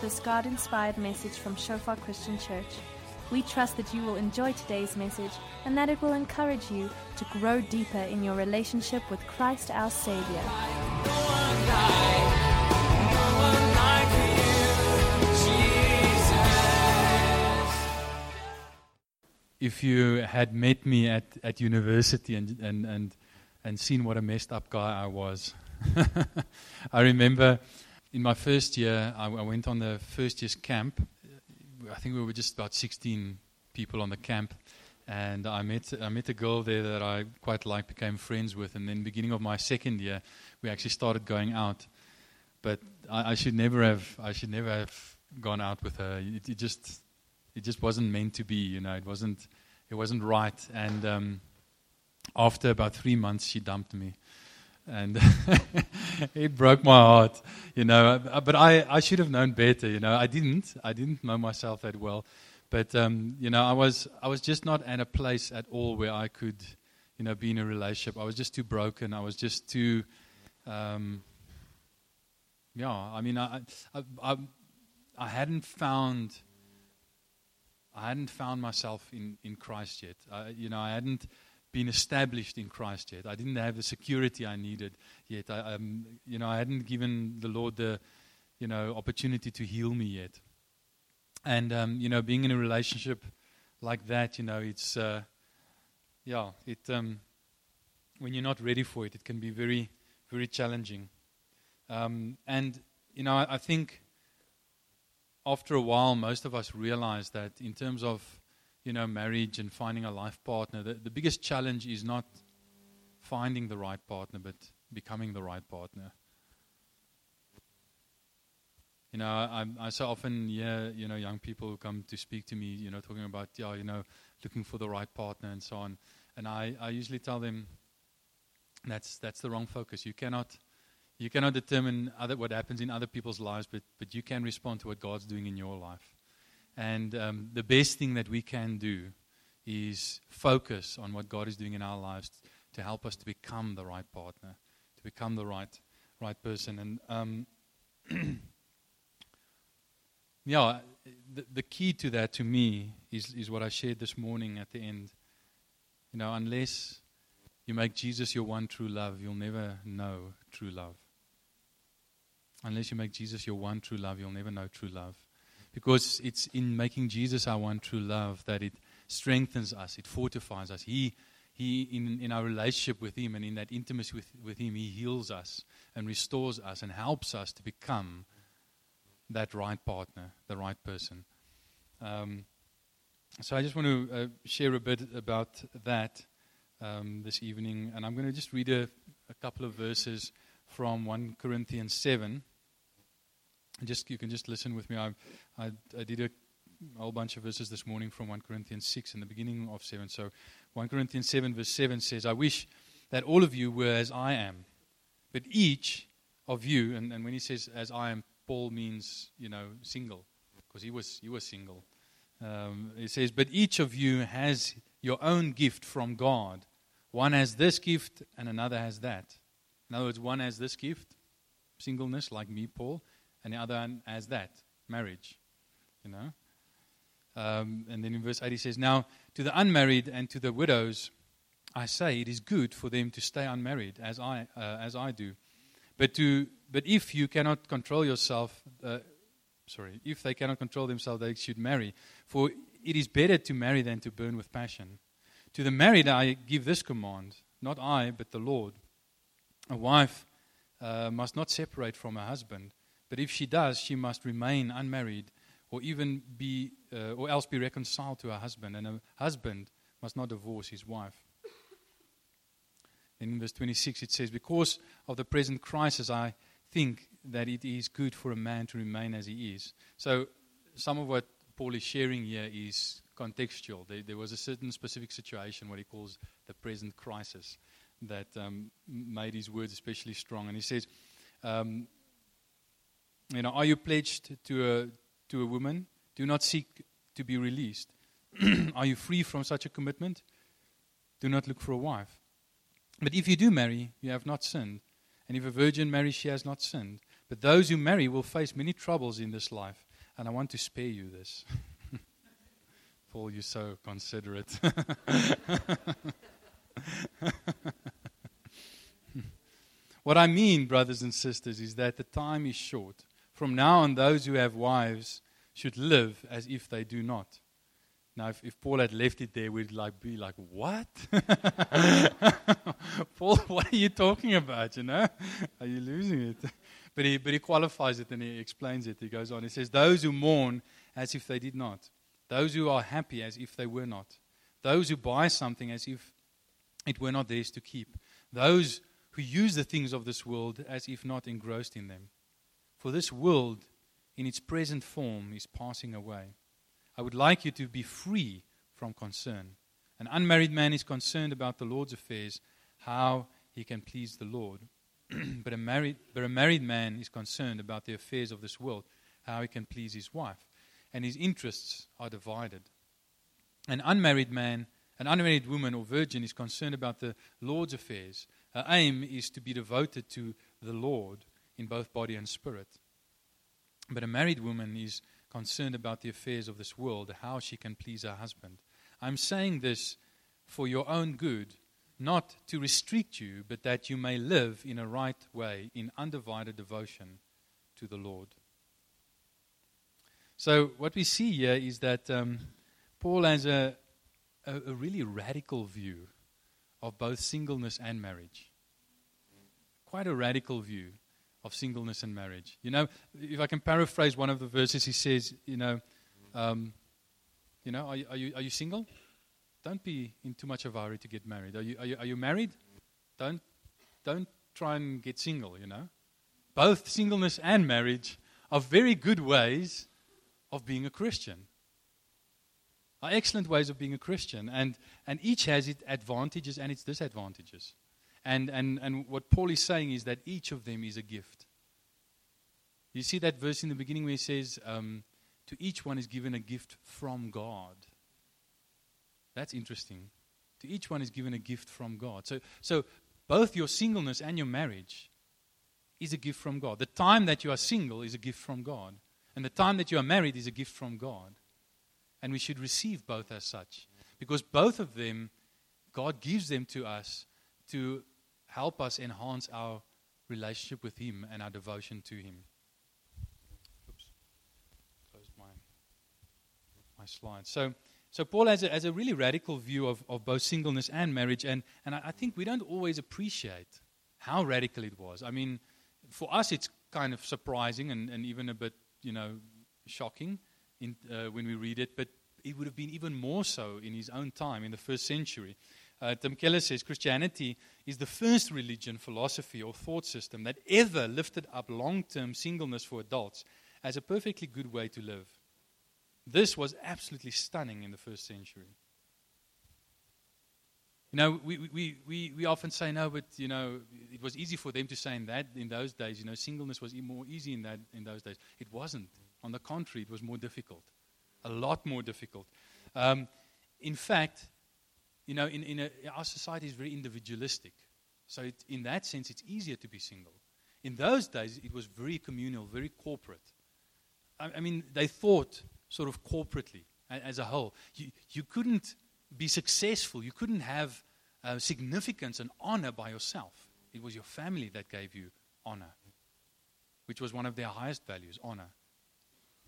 this God inspired message from Shofar Christian Church. We trust that you will enjoy today's message and that it will encourage you to grow deeper in your relationship with Christ our Savior. if you had met me at, at university and, and, and, and seen what a messed up guy I was. I remember in my first year, I, went on the first year's camp. I think we were just about 16 people on the camp. And I met, I met a girl there that I quite liked, became friends with. And then, beginning of my second year, we actually started going out. But I, I should never have, I should never have gone out with her. It, it just, it just wasn't meant to be. You know, it wasn't it wasn't right. And um, after about three months, she dumped me, and it broke my heart. You know, uh, but I I should have known better. You know, I didn't. I didn't know myself that well. But um, you know, I was I was just not at a place at all where I could, you know, be in a relationship. I was just too broken. I was just too. Um, yeah, I mean, I, I, I, I hadn't found I hadn't found myself in, in Christ yet. I, you know, I hadn't been established in Christ yet. I didn't have the security I needed yet. I, um, you know, I hadn't given the Lord the, you know, opportunity to heal me yet. And um, you know, being in a relationship like that, you know, it's, uh, yeah, it. Um, when you're not ready for it, it can be very, very challenging. Um, and you know, I, I think after a while, most of us realize that in terms of you know marriage and finding a life partner, the, the biggest challenge is not finding the right partner, but becoming the right partner. You know, I, I so often hear you know young people come to speak to me, you know, talking about yeah, you know, looking for the right partner and so on, and I, I usually tell them that's that's the wrong focus. You cannot you cannot determine other, what happens in other people's lives, but, but you can respond to what God's doing in your life. And um, the best thing that we can do is focus on what God is doing in our lives to help us to become the right partner, to become the right, right person. And um, yeah, the, the key to that to me is, is what I shared this morning at the end. You know, unless you make Jesus your one true love, you'll never know true love. Unless you make Jesus your one true love, you'll never know true love. Because it's in making Jesus our one true love that it strengthens us, it fortifies us. He, he in, in our relationship with Him and in that intimacy with, with Him, He heals us and restores us and helps us to become that right partner, the right person. Um, so I just want to uh, share a bit about that um, this evening, and I'm going to just read a, a couple of verses from 1 Corinthians 7 just you can just listen with me. I, I, I did a whole bunch of verses this morning from 1 Corinthians 6 in the beginning of 7. So 1 Corinthians 7, verse 7 says, I wish that all of you were as I am, but each of you, and, and when he says as I am, Paul means, you know, single, because he was, he was single. Um, it says, but each of you has your own gift from God. One has this gift and another has that. In other words, one has this gift, singleness, like me, Paul, and the other one as that marriage. You know? Um, and then in verse 8 he says, Now to the unmarried and to the widows, I say it is good for them to stay unmarried, as I, uh, as I do. But, to, but if you cannot control yourself, uh, sorry, if they cannot control themselves, they should marry. For it is better to marry than to burn with passion. To the married I give this command, not I, but the Lord. A wife uh, must not separate from her husband. But if she does, she must remain unmarried or even be, uh, or else be reconciled to her husband. And a husband must not divorce his wife. In verse 26 it says, Because of the present crisis, I think that it is good for a man to remain as he is. So some of what Paul is sharing here is contextual. There, there was a certain specific situation, what he calls the present crisis, that um, made his words especially strong. And he says, um, you know, are you pledged to a, to a woman? Do not seek to be released. are you free from such a commitment? Do not look for a wife. But if you do marry, you have not sinned. And if a virgin marries, she has not sinned. But those who marry will face many troubles in this life. and I want to spare you this. Paul, you're so considerate. what I mean, brothers and sisters, is that the time is short. From now on, those who have wives should live as if they do not. Now, if, if Paul had left it there, we'd like be like, "What, Paul? What are you talking about? You know, are you losing it?" But he, but he qualifies it and he explains it. He goes on. He says, "Those who mourn as if they did not, those who are happy as if they were not, those who buy something as if it were not theirs to keep, those who use the things of this world as if not engrossed in them. For this world, in its present form, is passing away." I would like you to be free from concern. An unmarried man is concerned about the Lord's affairs, how he can please the Lord. but, a married, but a married man is concerned about the affairs of this world, how he can please his wife. And his interests are divided. An unmarried man, an unmarried woman or virgin is concerned about the Lord's affairs. Her aim is to be devoted to the Lord in both body and spirit. But a married woman is concerned about the affairs of this world, how she can please her husband. I'm saying this for your own good, not to restrict you, but that you may live in a right way, in undivided devotion to the Lord. So, what we see here is that um, Paul has a, a, a really radical view of both singleness and marriage. Quite a radical view of singleness and marriage. You know, if I can paraphrase one of the verses, he says, you know, um, you know, are you, are you, are you single? Don't be in too much of a hurry to get married. Are you, are you, are you married? Don't, don't try and get single, you know. Both singleness and marriage are very good ways of being a Christian. Are excellent ways of being a Christian. And, and each has its advantages and its disadvantages. And, and, and what Paul is saying is that each of them is a gift. You see that verse in the beginning where he says, um, To each one is given a gift from God. That's interesting. To each one is given a gift from God. So, so both your singleness and your marriage is a gift from God. The time that you are single is a gift from God. And the time that you are married is a gift from God. And we should receive both as such. Because both of them, God gives them to us to help us enhance our relationship with Him and our devotion to Him. Oops, closed my, my slide. So, so Paul has a, has a really radical view of, of both singleness and marriage, and, and I, I think we don't always appreciate how radical it was. I mean, for us, it's kind of surprising and, and even a bit, you know, shocking in, uh, when we read it, but it would have been even more so in his own time, in the first century. Uh, Tim Keller says Christianity is the first religion, philosophy, or thought system that ever lifted up long term singleness for adults as a perfectly good way to live. This was absolutely stunning in the first century. You know, we, we, we, we often say, no, but, you know, it was easy for them to say in that, in those days, you know, singleness was more easy in, that, in those days. It wasn't. On the contrary, it was more difficult. A lot more difficult. Um, in fact, you know, in, in a, our society is very individualistic. So, it, in that sense, it's easier to be single. In those days, it was very communal, very corporate. I, I mean, they thought sort of corporately as a whole. You, you couldn't be successful, you couldn't have uh, significance and honor by yourself. It was your family that gave you honor, which was one of their highest values honor.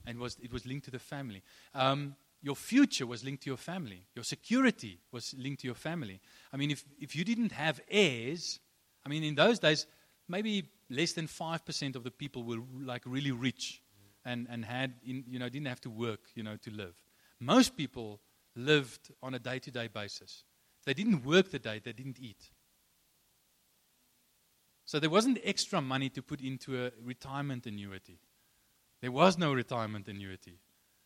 And was, it was linked to the family. Um, your future was linked to your family. Your security was linked to your family. I mean, if, if you didn't have heirs, I mean, in those days, maybe less than 5% of the people were like really rich and, and had, in, you know, didn't have to work, you know, to live. Most people lived on a day to day basis. They didn't work the day, they didn't eat. So there wasn't extra money to put into a retirement annuity. There was no retirement annuity.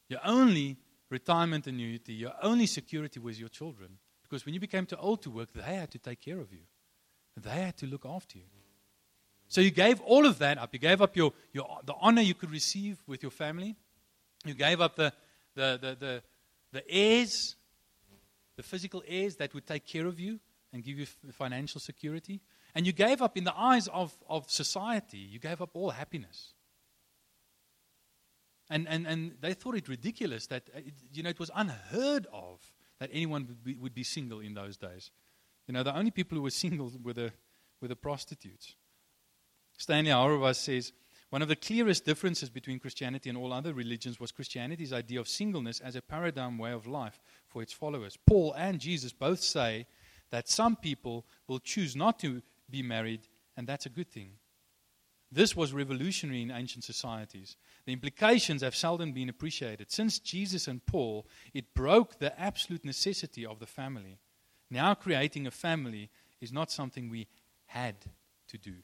You only retirement annuity, your only security was your children. Because when you became too old to work, they had to take care of you, they had to look after you. So you gave all of that up. You gave up your, your, the honor you could receive with your family. You gave up the, the, the, the, the heirs, the physical heirs that would take care of you and give you financial security. And you gave up, in the eyes of, of society, you gave up all happiness. And, and, and they thought it ridiculous that, uh, it, you know, it was unheard of that anyone would be, would be single in those days. You know, the only people who were single were the, were the prostitutes. Stanley Hauerwas says, one of the clearest differences between Christianity and all other religions was Christianity's idea of singleness as a paradigm way of life for its followers. Paul and Jesus both say that some people will choose not to be married, and that's a good thing. This was revolutionary in ancient societies. The implications have seldom been appreciated. Since Jesus and Paul, it broke the absolute necessity of the family. Now, creating a family is not something we had to do.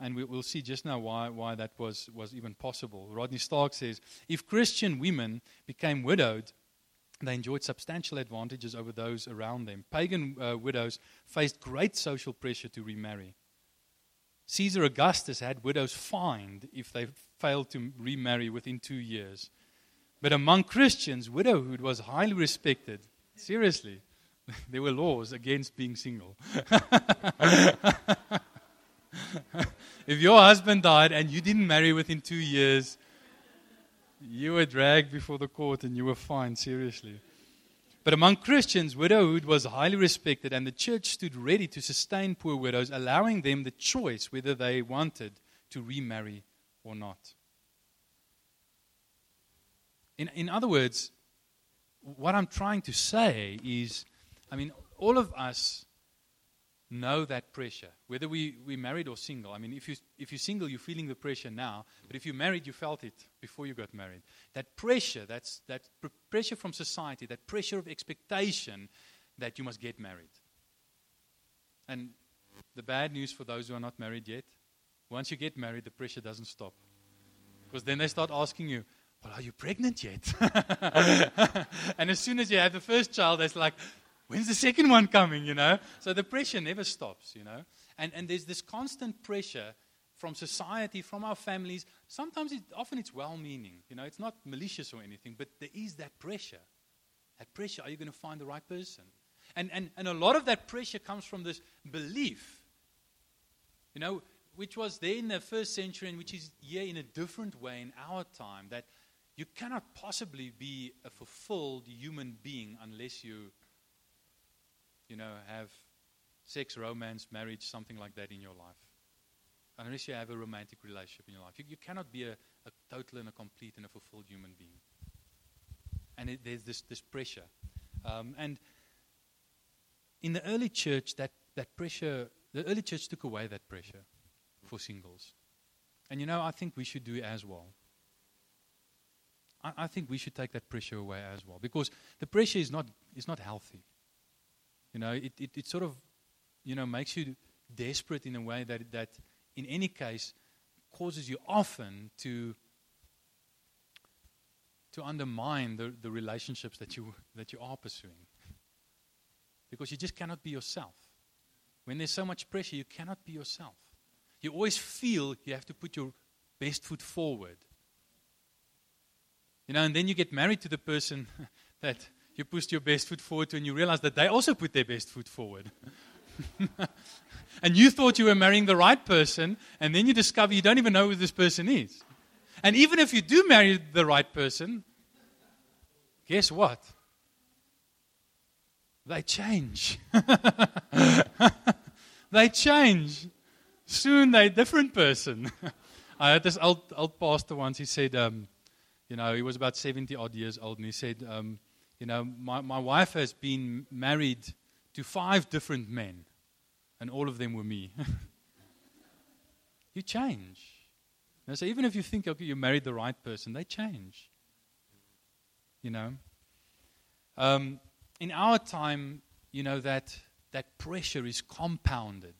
And we, will see just now why, why that was, was even possible. Rodney Stark says if Christian women became widowed, they enjoyed substantial advantages over those around them. Pagan uh, widows faced great social pressure to remarry. Caesar Augustus had widows fined if they failed to remarry within two years. But among Christians, widowhood was highly respected. Seriously, there were laws against being single. if your husband died and you didn't marry within two years, you were dragged before the court and you were fined, seriously. But among Christians, widowhood was highly respected, and the church stood ready to sustain poor widows, allowing them the choice whether they wanted to remarry or not. In, in other words, what I'm trying to say is I mean, all of us know that pressure, whether we, we're married or single. I mean, if, you, if you're single, you're feeling the pressure now, but if you're married, you felt it before you got married. That pressure, that's, that pr- pressure from society, that pressure of expectation that you must get married. And the bad news for those who are not married yet, once you get married, the pressure doesn't stop. Because then they start asking you, well, are you pregnant yet? and as soon as you have the first child, it's like, when's the second one coming, you know? So the pressure never stops, you know? And, and there's this constant pressure from society, from our families. Sometimes, it, often it's well meaning, you know, it's not malicious or anything, but there is that pressure. That pressure, are you going to find the right person? And, and, and a lot of that pressure comes from this belief, you know, which was there in the first century and which is here in a different way in our time, that you cannot possibly be a fulfilled human being unless you you know, have sex, romance, marriage, something like that in your life. Unless you have a romantic relationship in your life. You, you cannot be a, a, total and a complete and a fulfilled human being. And it, there's this, this pressure. Um, and in the early church, that, that pressure, the early church took away that pressure for singles. And you know, I think we should do it as well. I, I think we should take that pressure away as well. Because the pressure is not, is not healthy. You know, it, it, it sort of, you know, makes you desperate in a way that, that in any case, causes you often to to undermine the, the relationships that you that you are pursuing. Because you just cannot be yourself. When there's so much pressure, you cannot be yourself. You always feel you have to put your best foot forward. You know, and then you get married to the person that you pushed your best foot forward and you realize that they also put their best foot forward. and you thought you were marrying the right person, and then you discover you don't even know who this person is. And even if you do marry the right person, guess what? They change. they change. Soon they're a different person. I had this old, old pastor once, he said, um, you know, he was about 70 odd years old, and he said, um, you know, my, my wife has been married to five different men, and all of them were me. you change. You know, so even if you think, okay, you married the right person, they change. You know? Um, in our time, you know, that, that pressure is compounded.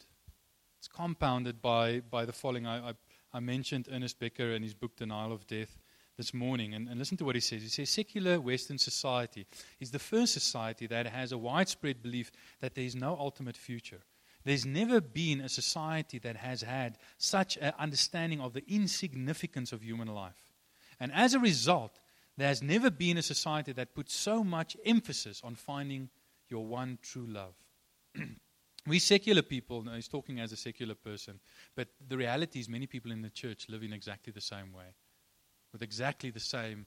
It's compounded by, by the following. I, I, I mentioned Ernest Becker and his book, Denial of Death this morning. And, and, listen to what he says. He says, Secular Western society is the first society that has a widespread belief that there is no ultimate future. There's never been a society that has had such an understanding of the insignificance of human life. And as a result, there has never been a society that put so much emphasis on finding your one true love. we secular people, he's talking as a secular person, but the reality is many people in the church live in exactly the same way, with exactly the same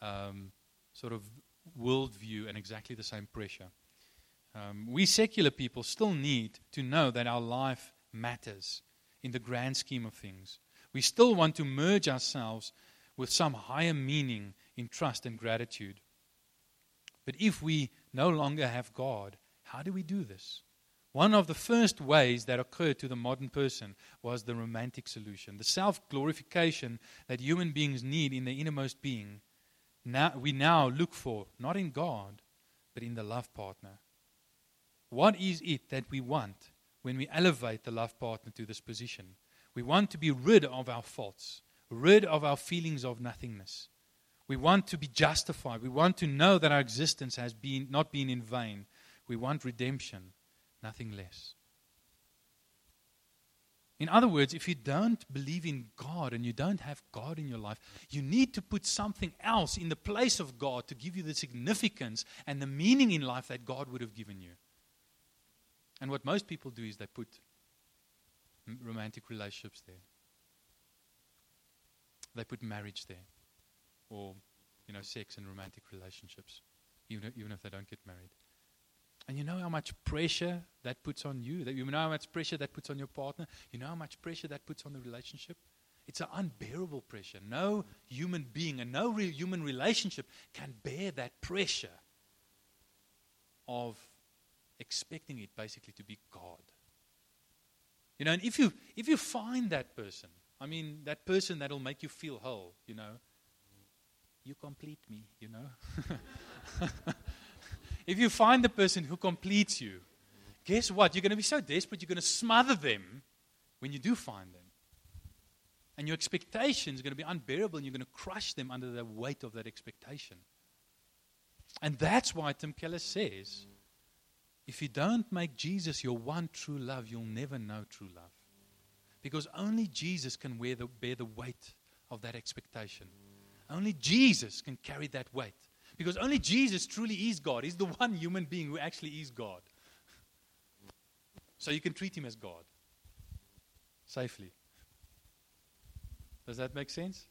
um, sort of worldview and exactly the same pressure. Um, we secular people still need to know that our life matters in the grand scheme of things. We still want to merge ourselves with some higher meaning in trust and gratitude. But if we no longer have God, how do we do this? One of the first ways that occurred to the modern person was the romantic solution, the self glorification that human beings need in their innermost being. Now, we now look for, not in God, but in the love partner. What is it that we want when we elevate the love partner to this position? We want to be rid of our faults, rid of our feelings of nothingness. We want to be justified. We want to know that our existence has been not been in vain. We want redemption, nothing less. In other words, if you don't believe in God and you don't have God in your life, you need to put something else in the place of God to give you the significance and the meaning in life that God would have given you. And what most people do is they put romantic relationships there. They put marriage there. Or, you know, sex and romantic relationships, even if, even if they don't get married. And you know how much pressure that puts on you? That you know how much pressure that puts on your partner? You know how much pressure that puts on the relationship? It's an unbearable pressure. No human being and no real human relationship can bear that pressure of expecting it basically to be God. You know, and if you if you find that person, I mean that person that'll make you feel whole, you know, you complete me, you know. if you find the person who completes you, guess what? You're going to be so desperate, you're going to smother them when you do find them. And your expectation is going to be unbearable, and you're going to crush them under the weight of that expectation. And that's why Tim Keller says if you don't make Jesus your one true love, you'll never know true love. Because only Jesus can the, bear the weight of that expectation. Only Jesus can carry that weight. Because only Jesus truly is God. He's the one human being who actually is God. So you can treat him as God safely. Does that make sense?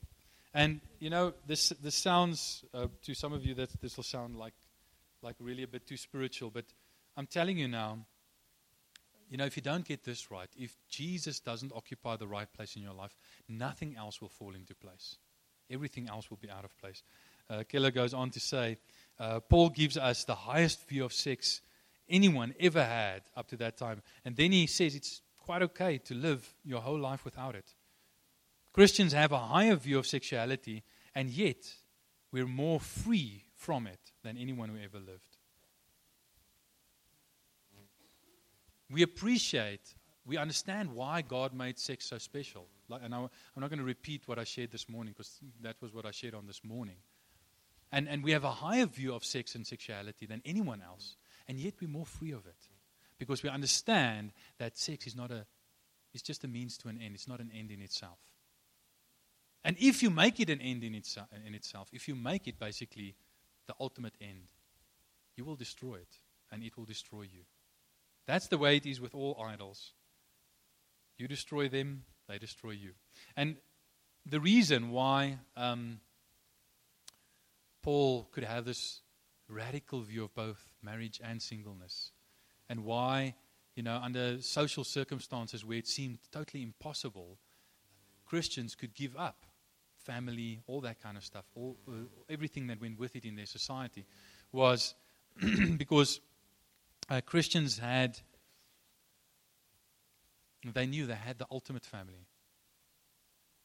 And you know, this this sounds uh, to some of you that this will sound like like really a bit too spiritual, but I'm telling you now, you know, if you don't get this right, if Jesus doesn't occupy the right place in your life, nothing else will fall into place. Everything else will be out of place. Uh, Keller goes on to say, uh, Paul gives us the highest view of sex anyone ever had up to that time. And then he says it's quite okay to live your whole life without it. Christians have a higher view of sexuality, and yet we're more free from it than anyone who ever lived. we appreciate, we understand why God made sex so special. Like, and I, am not going to repeat what I shared this morning because that was what I shared on this morning. And, and we have a higher view of sex and sexuality than anyone else. And yet we're more free of it. Because we understand that sex is not a, it's just a means to an end. It's not an end in itself. And if you make it an end in, itse- in itself, if you make it basically the ultimate end, you will destroy it. And it will destroy you. That's the way it is with all idols. You destroy them, they destroy you. And the reason why um, Paul could have this radical view of both marriage and singleness, and why, you know, under social circumstances where it seemed totally impossible, Christians could give up family, all that kind of stuff, all, uh, everything that went with it in their society, was because uh, Christians had, they knew they had the ultimate family.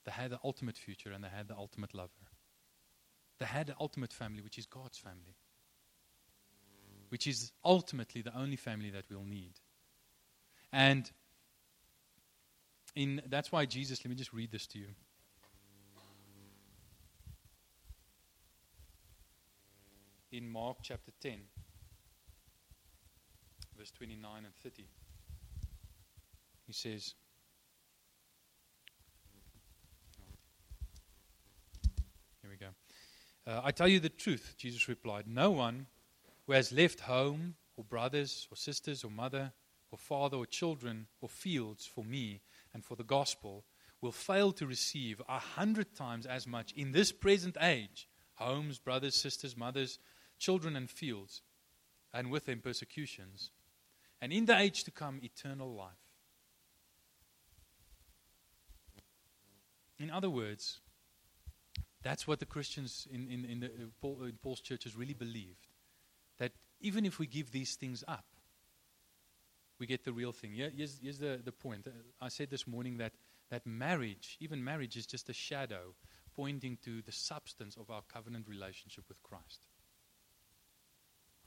They had the ultimate future and they had the ultimate lover. They had the ultimate family, which is God's family, which is ultimately the only family that we'll need. And in, that's why Jesus, let me just read this to you. In Mark chapter 10 verse 29 and 30. He says, Here we go. Uh, I tell you the truth, Jesus replied. No one who has left home, or brothers, or sisters, or mother, or father or children or fields for me and for the gospel will fail to receive a hundred times as much in this present age homes, brothers, sisters, mothers, children, and fields, and with them persecutions, and in the age to come, eternal life. In other words, that's what the Christians in, in, in, the, uh, Paul, in Paul's churches really believed. That even if we give these things up, we get the real thing. Yeah, here's, here's the, the point. Uh, I said this morning that, that marriage, even marriage, is just a shadow pointing to the substance of our covenant relationship with Christ.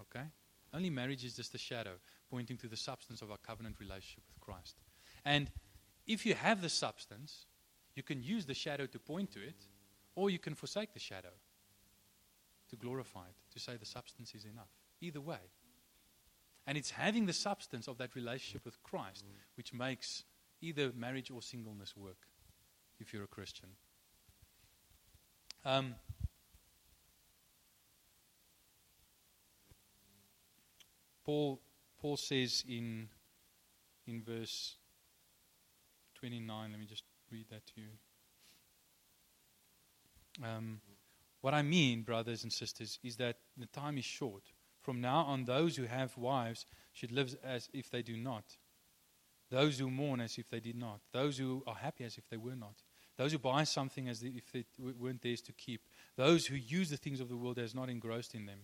Okay? Only marriage is just a shadow pointing to the substance of our covenant relationship with Christ. And if you have the substance, you can use the shadow to point to it, or you can forsake the shadow to glorify it, to say the substance is enough. Either way. And it's having the substance of that relationship with Christ which makes either marriage or singleness work if you're a Christian. Um, Paul, Paul says in, in verse 29, let me just read that to you. Um, what I mean, brothers and sisters, is that the time is short. From now on, those who have wives should live as if they do not. Those who mourn as if they did not. Those who are happy as if they were not. Those who buy something as if it weren't theirs to keep. Those who use the things of the world as not engrossed in them.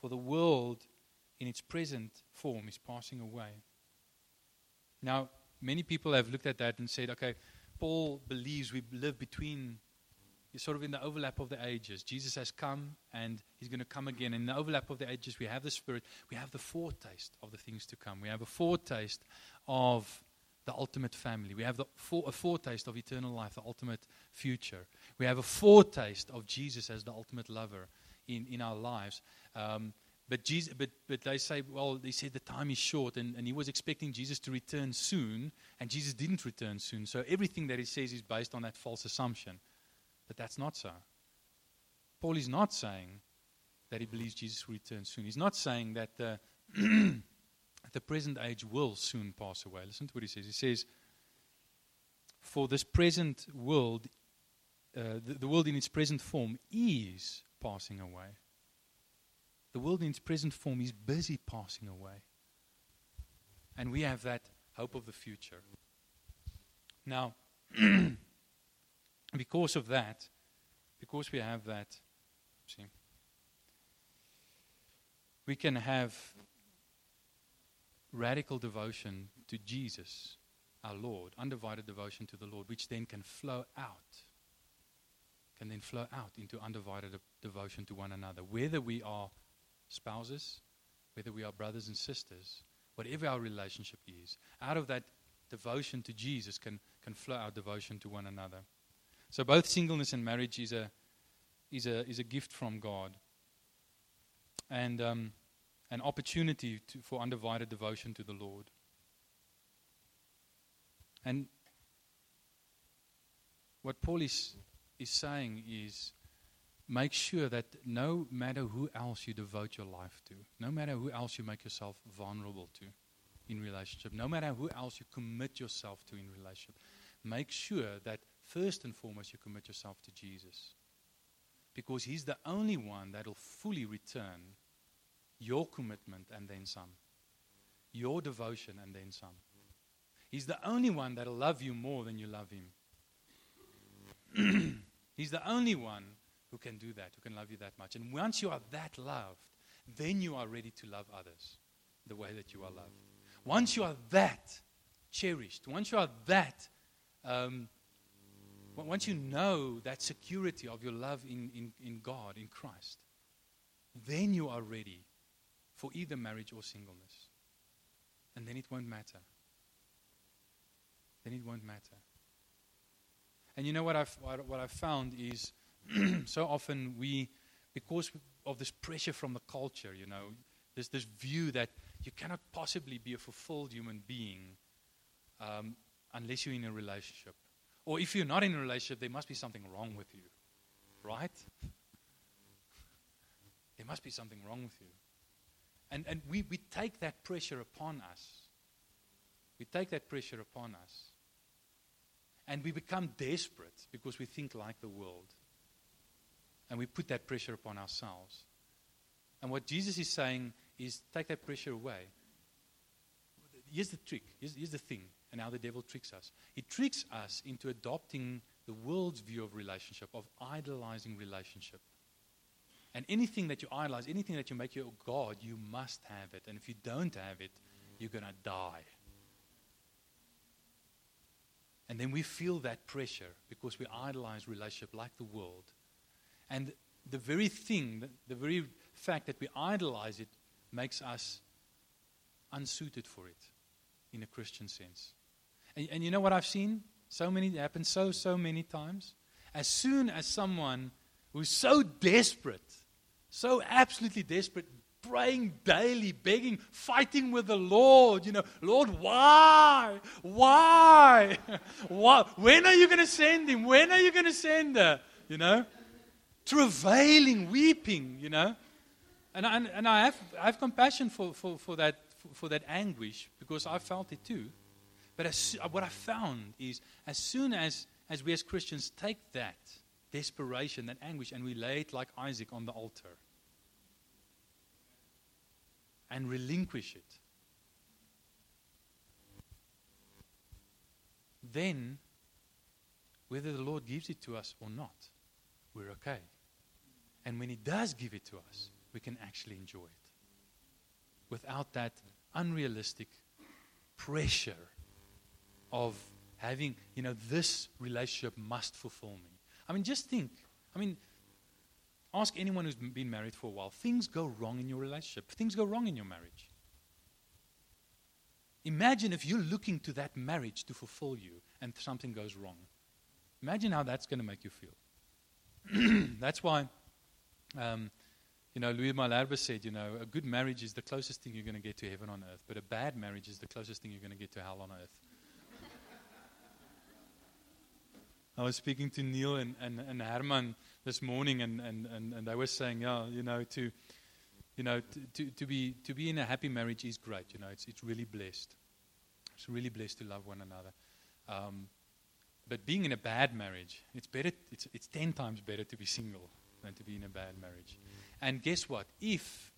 For the world, in its present form, is passing away. Now, many people have looked at that and said, okay, Paul believes we live between is sort of in the overlap of the ages. Jesus has come and he's going to come again. In the overlap of the ages, we have the Spirit. We have the foretaste of the things to come. We have a foretaste of the ultimate family. We have the for, a foretaste of eternal life, the ultimate future. We have a foretaste of Jesus as the ultimate lover in, in our lives. Um, but, Jesus, but, but they say, well, they said the time is short, and, and he was expecting Jesus to return soon, and Jesus didn't return soon. So everything that he says is based on that false assumption. But that's not so. Paul is not saying that he believes Jesus will return soon. He's not saying that the, the present age will soon pass away. Listen to what he says. He says, For this present world, uh, the, the world in its present form is passing away. The world in its present form is busy passing away. And we have that hope of the future. Now, because of that, because we have that, see, we can have radical devotion to Jesus, our Lord, undivided devotion to the Lord, which then can flow out, can then flow out into undivided devotion to one another, whether we are spouses, whether we are brothers and sisters, whatever our relationship is, out of that devotion to Jesus can, can flow our devotion to one another. So both singleness and marriage is a is a is a gift from God, and um, an opportunity to, for undivided devotion to the Lord. And what Paul is is saying is make sure that no matter who else you devote your life to, no matter who else you make yourself vulnerable to in relationship, no matter who else you commit yourself to in relationship, make sure that first and foremost, you commit yourself to Jesus. Because He's the only one that will fully return your commitment and then some, your devotion and then some. He's the only one that will love you more than you love Him. He's the only one who can do that, who can love you that much. And once you are that loved, then you are ready to love others the way that you are loved. Once you are that cherished, once you are that um, once you know that security of your love in, in, in God, in Christ, then you are ready for either marriage or singleness. And then it won't matter. Then it won't matter. And you know what I've, what I've found is so often we, because of this pressure from the culture, you know, there's this view that you cannot possibly be a fulfilled human being um, unless you're in a relationship. Or if you're not in a relationship, there must be something wrong with you. Right? There must be something wrong with you. And, and we, we take that pressure upon us we take that pressure upon us. And we become desperate because we think like the world. And we put that pressure upon ourselves. And what Jesus is saying is take that pressure away. Here's the trick. Here's, here's the thing, and how the devil tricks us. He tricks us into adopting the world's view of relationship, of idolizing relationship. And anything that you idolize, anything that you make your God, you must have it. And if you don't have it, you're going to die. And then we feel that pressure because we idolize relationship like the world. And the very thing, the, the very fact that we idolize it, makes us unsuited for it in a Christian sense. And, and you know what I've seen? So many, it happens so, so many times. As soon as someone who's so desperate, so absolutely desperate, praying daily, begging, fighting with the Lord. You know, Lord, why? Why? why? When are you going to send him? When are you going to send her? You know, travailing, weeping, you know. And, and, and I, have, I have compassion for, for, for, that, for, for that anguish because I felt it too. But as, what I found is as soon as, as we as Christians take that desperation, that anguish, and we lay it like Isaac on the altar, and relinquish it. Then, whether the Lord gives it to us or not, we're okay. And when He does give it to us, we can actually enjoy it without that unrealistic pressure of having, you know, this relationship must fulfill me. I mean, just think. I mean, Ask anyone who's been married for a while. Things go wrong in your relationship, things go wrong in your marriage. Imagine if you're looking to that marriage to fulfill you and something goes wrong. Imagine how that's going to make you feel. that's why, um, you know, Louis Malherbe said, you know, a good marriage is the closest thing you're going to get to heaven on earth, but a bad marriage is the closest thing you're going to get to hell on earth. I was speaking to Neil and, and, and Herman this morning, and, and, and, and they were saying, yeah, you know, to, you know, to, to, to, be, to be in a happy marriage is great. You know, it's, it's really blessed. It's really blessed to love one another. Um, but being in a bad marriage, it's better. It's, it's ten times better to be single than to be in a bad marriage. And guess what? If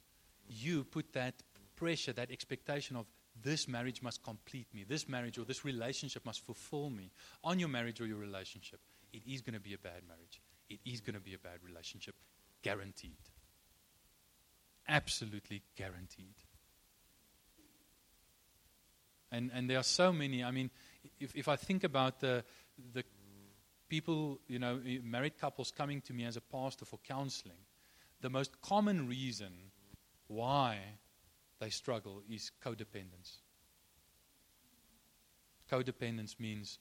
you put that pressure, that expectation of this marriage must complete me, this marriage or this relationship must fulfill me on your marriage or your relationship, it is going to be a bad marriage. It is going to be a bad relationship. Guaranteed. Absolutely guaranteed. And, and there are so many. I mean, if, if I think about the, the people, you know, eh, married couples coming to me as a pastor for counseling, the most common reason why they struggle is codependence. Codependence means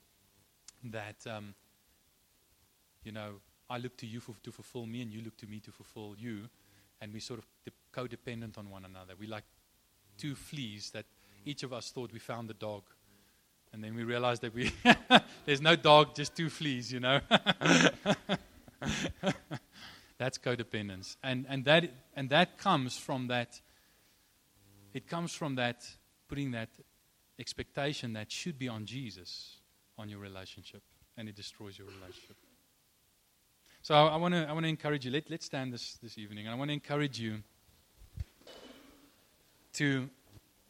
that, um, you know, I look to you for, to fulfill me, and you look to me to fulfill you, and we sort of de- codependent on one another. We like two fleas that each of us thought we found the dog, and then we realized that we there's no dog, just two fleas, you know. That's codependence, and and that and that comes from that it comes from that putting that expectation that should be on Jesus on your relationship, and it destroys your relationship. So I, want to I want to encourage you. Let let's stand this this evening, and I want to encourage you to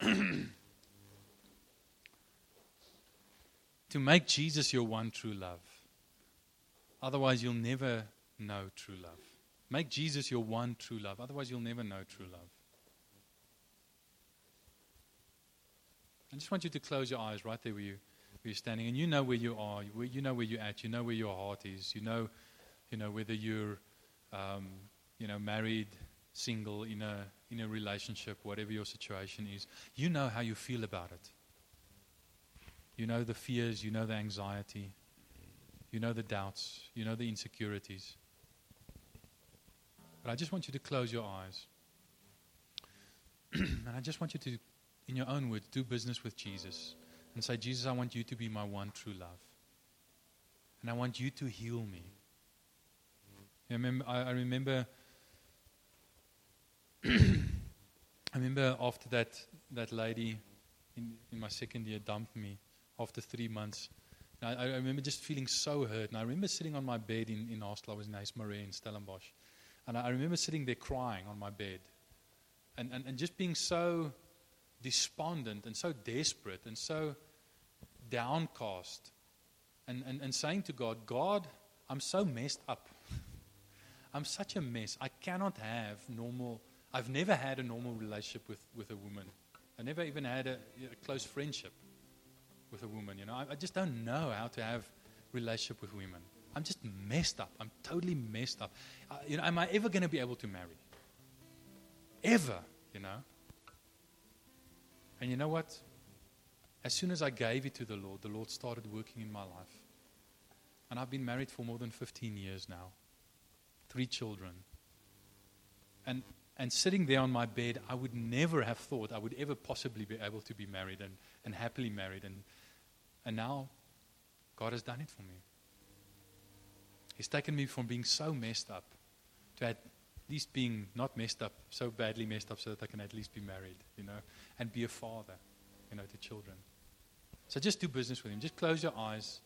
to make Jesus your one true love. Otherwise, you'll never know true love. Make Jesus your one true love. Otherwise, you'll never know true love. I just want you to close your eyes right there where, you, where you're standing. And you know where you are. You know where you're at. You know where your heart is. You know, you know whether you're um, you know, married, single, in a, in a relationship, whatever your situation is. You know how you feel about it. You know the fears. You know the anxiety. You know the doubts. You know the insecurities. But I just want you to close your eyes. and I just want you to in your own words, do business with Jesus and say, Jesus, I want you to be my one true love. And I want you to heal me. I remember, I, I remember, I remember after that, that lady in, in my second year dumped me after three months. I, I remember just feeling so hurt. And I remember sitting on my bed in, in Oslo, I was in Huis Marais in Stellenbosch. And I, I remember sitting there crying on my bed. And, and, and just being so despondent and so desperate and so downcast. And, and, and saying to God, God, I'm so messed up. I'm such a mess. I cannot have normal, I've never had a normal relationship with, with a woman. I never even had a, a close friendship with a woman. You know, I, I just don't know how to have relationship with women. I'm just messed up. I'm totally messed up. Uh, you know, am I ever going to be able to marry? Ever, you know? And you know what? As soon as I gave it to the Lord, the Lord started working in my life. And I've been married for more than 15 years now. Three children. And and sitting there on my bed, I would never have thought I would ever possibly be able to be married and, and happily married. And, and now, God has done it for me. He's taken me from being so messed up to least being not messed up, so badly messed up, so that I can at least be married, you know, and be a father, you know, to children. So just do business with Him. Just close your eyes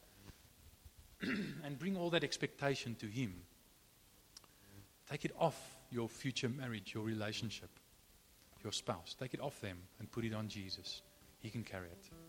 and bring all that expectation to Him. Take it off your future marriage, your relationship, your spouse. Take it off them and put it on Jesus. He can carry it.